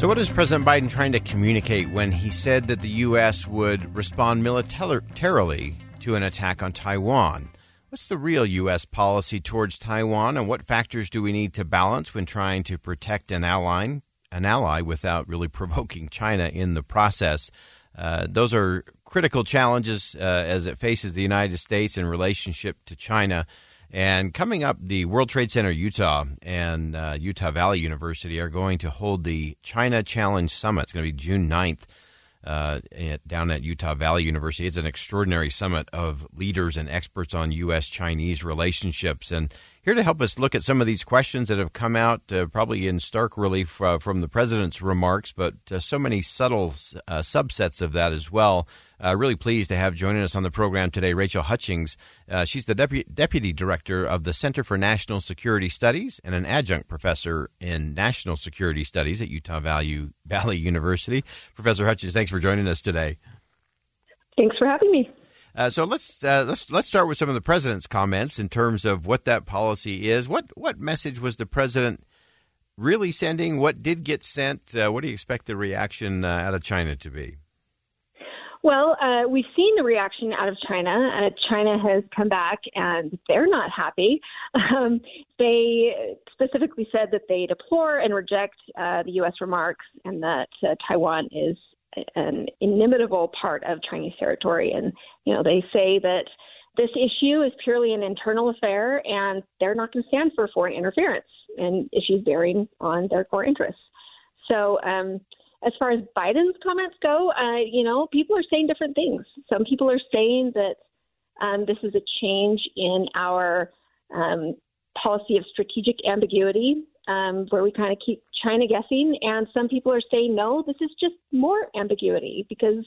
So, what is President Biden trying to communicate when he said that the U.S. would respond militarily to an attack on Taiwan? What's the real U.S. policy towards Taiwan, and what factors do we need to balance when trying to protect an ally, an ally without really provoking China in the process? Uh, those are critical challenges uh, as it faces the United States in relationship to China. And coming up, the World Trade Center Utah and uh, Utah Valley University are going to hold the China Challenge Summit. It's going to be June 9th uh, at, down at Utah Valley University. It's an extraordinary summit of leaders and experts on U.S. Chinese relationships. And here to help us look at some of these questions that have come out, uh, probably in stark relief uh, from the president's remarks, but uh, so many subtle uh, subsets of that as well. Uh, really pleased to have joining us on the program today Rachel Hutchings. Uh, she's the Depu- Deputy Director of the Center for National Security Studies and an adjunct professor in National Security Studies at Utah Valley University. Professor Hutchings, thanks for joining us today. Thanks for having me. Uh, so let's uh, let's let's start with some of the president's comments in terms of what that policy is. What what message was the president really sending? What did get sent? Uh, what do you expect the reaction uh, out of China to be? Well, uh, we've seen the reaction out of China. Uh, China has come back and they're not happy. Um, they specifically said that they deplore and reject the U.S. remarks and that Taiwan is an inimitable part of Chinese territory. And, you know, they say that this issue is purely an internal affair and they're not going to stand for foreign interference in issues bearing on their core interests. So, um, as far as Biden's comments go, uh, you know, people are saying different things. Some people are saying that um, this is a change in our um, policy of strategic ambiguity, um, where we kind of keep China guessing. And some people are saying, no, this is just more ambiguity because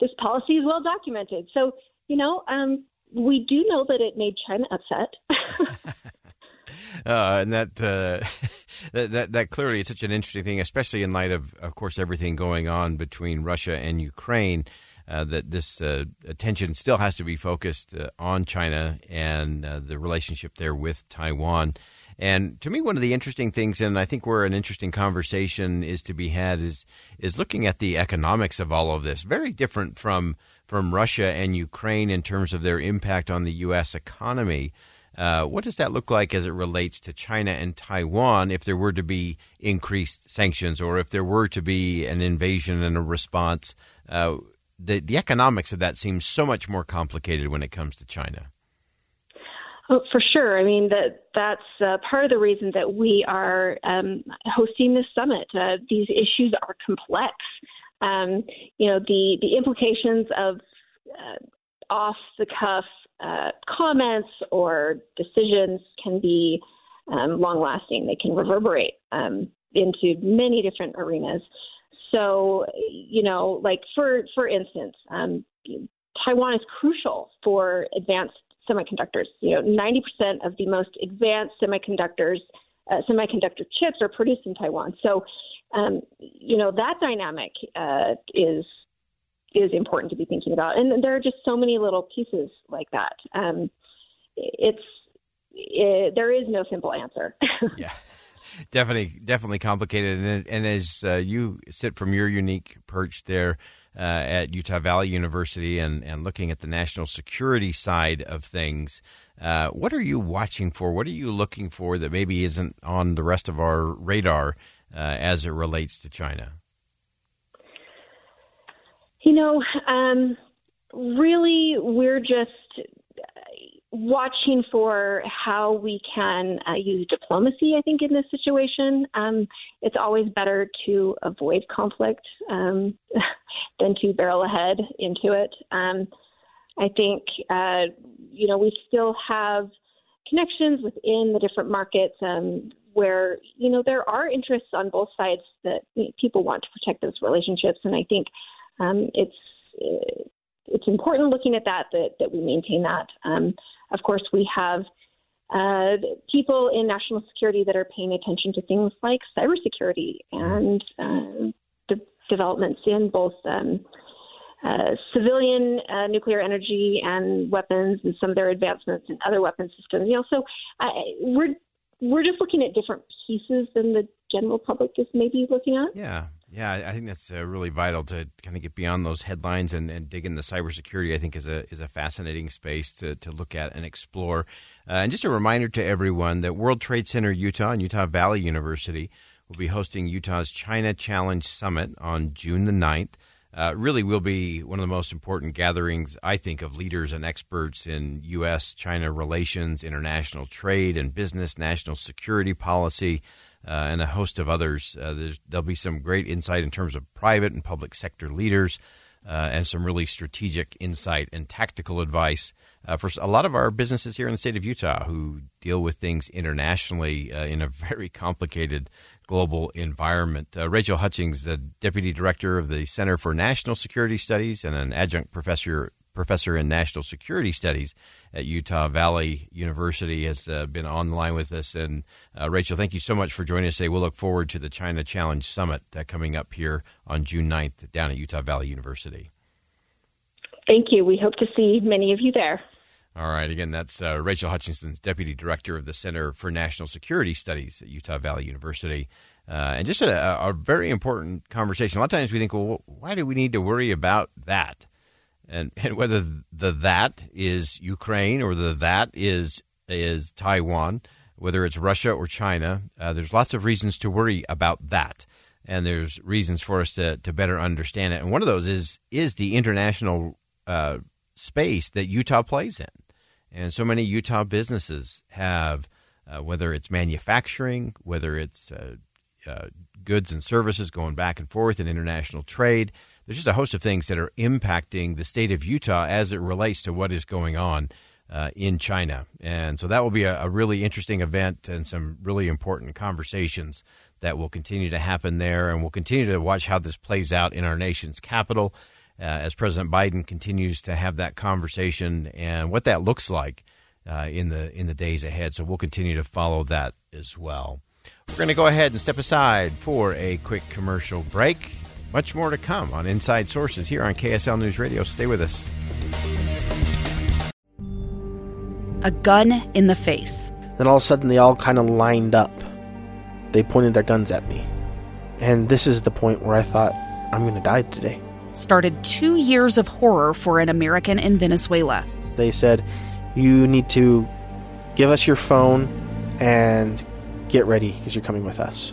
this policy is well documented. So, you know, um, we do know that it made China upset. Uh, and that, uh, that, that that clearly is such an interesting thing, especially in light of, of course, everything going on between Russia and Ukraine. Uh, that this uh, attention still has to be focused uh, on China and uh, the relationship there with Taiwan. And to me, one of the interesting things, and I think where an interesting conversation is to be had, is is looking at the economics of all of this. Very different from from Russia and Ukraine in terms of their impact on the U.S. economy. Uh, what does that look like as it relates to China and Taiwan if there were to be increased sanctions or if there were to be an invasion and a response? Uh, the, the economics of that seems so much more complicated when it comes to China. Oh, for sure. I mean that that's uh, part of the reason that we are um, hosting this summit. Uh, these issues are complex. Um, you know the the implications of uh, off the cuff uh, comments or decisions can be um, long lasting. They can reverberate um, into many different arenas. So, you know, like for for instance, um, Taiwan is crucial for advanced semiconductors. You know, 90% of the most advanced semiconductors, uh, semiconductor chips are produced in Taiwan. So, um, you know, that dynamic uh, is is important to be thinking about. And there are just so many little pieces like that. Um, it's it, there is no simple answer. yeah. Definitely, definitely complicated, and, and as uh, you sit from your unique perch there, uh, at Utah Valley University and, and looking at the national security side of things. Uh, what are you watching for? What are you looking for that maybe isn't on the rest of our radar uh, as it relates to China? You know, um, really, we're just watching for how we can uh, use diplomacy, I think, in this situation. Um, it's always better to avoid conflict um, than to barrel ahead into it. Um, I think, uh, you know, we still have connections within the different markets um, where, you know, there are interests on both sides that you know, people want to protect those relationships. And I think um, it's, it's important looking at that, that, that we maintain that. Of course, we have uh, people in national security that are paying attention to things like cybersecurity and uh, de- developments in both um, uh, civilian uh, nuclear energy and weapons, and some of their advancements in other weapon systems. You know, so we're we're just looking at different pieces than the general public is maybe looking at. Yeah, yeah, I think that's uh, really vital to kind of get beyond those headlines and, and dig in the cybersecurity. I think is a is a fascinating space to, to look at and explore. Uh, and just a reminder to everyone that World Trade Center Utah and Utah Valley University will be hosting Utah's China Challenge Summit on June the 9th. Uh, really will be one of the most important gatherings, I think, of leaders and experts in U.S. China relations, international trade and business, national security policy and a host of others. Uh, there'll be some great insight in terms of private and public sector leaders, uh, and some really strategic insight and tactical advice uh, for a lot of our businesses here in the state of Utah who deal with things internationally uh, in a very complicated global environment. Uh, Rachel Hutchings, the deputy director of the Center for National Security Studies and an adjunct professor professor in national security studies at Utah Valley University, has uh, been on the line with us. And uh, Rachel, thank you so much for joining us today. We'll look forward to the China Challenge Summit uh, coming up here on June 9th down at Utah Valley University. Thank you. We hope to see many of you there. All right. Again, that's uh, Rachel Hutchinson, Deputy Director of the Center for National Security Studies at Utah Valley University. Uh, and just a, a, very important conversation. A lot of times we think, well, why do we need to worry about that? And and whether the that is Ukraine or the that is is Taiwan, whether it's Russia or China, uh, there's lots of reasons to worry about that, and there's reasons for us to to better understand it. And one of those is is the international uh, space that Utah plays in, and so many Utah businesses have, uh, whether it's manufacturing, whether it's uh, uh, goods and services going back and forth in international trade there's just a host of things that are impacting the state of Utah as it relates to what is going on uh, in China. And so that will be a, a, really interesting event and some really important conversations that will continue to happen there. And we'll continue to watch how this plays out in our nation's capital uh, as President Biden continues to have that conversation and what that looks like uh, in the in the days ahead. So we'll continue to follow that as well. We're going to go ahead and step aside for a quick commercial break. Much more to come on Inside Sources here on KSL News Radio. Stay with us. A gun in the face. Then all of a sudden, they all kind of lined up. They pointed their guns at me. And this is the point where I thought, I'm going to die today. Started two years of horror for an American in Venezuela. They said, You need to give us your phone and get ready because you're coming with us.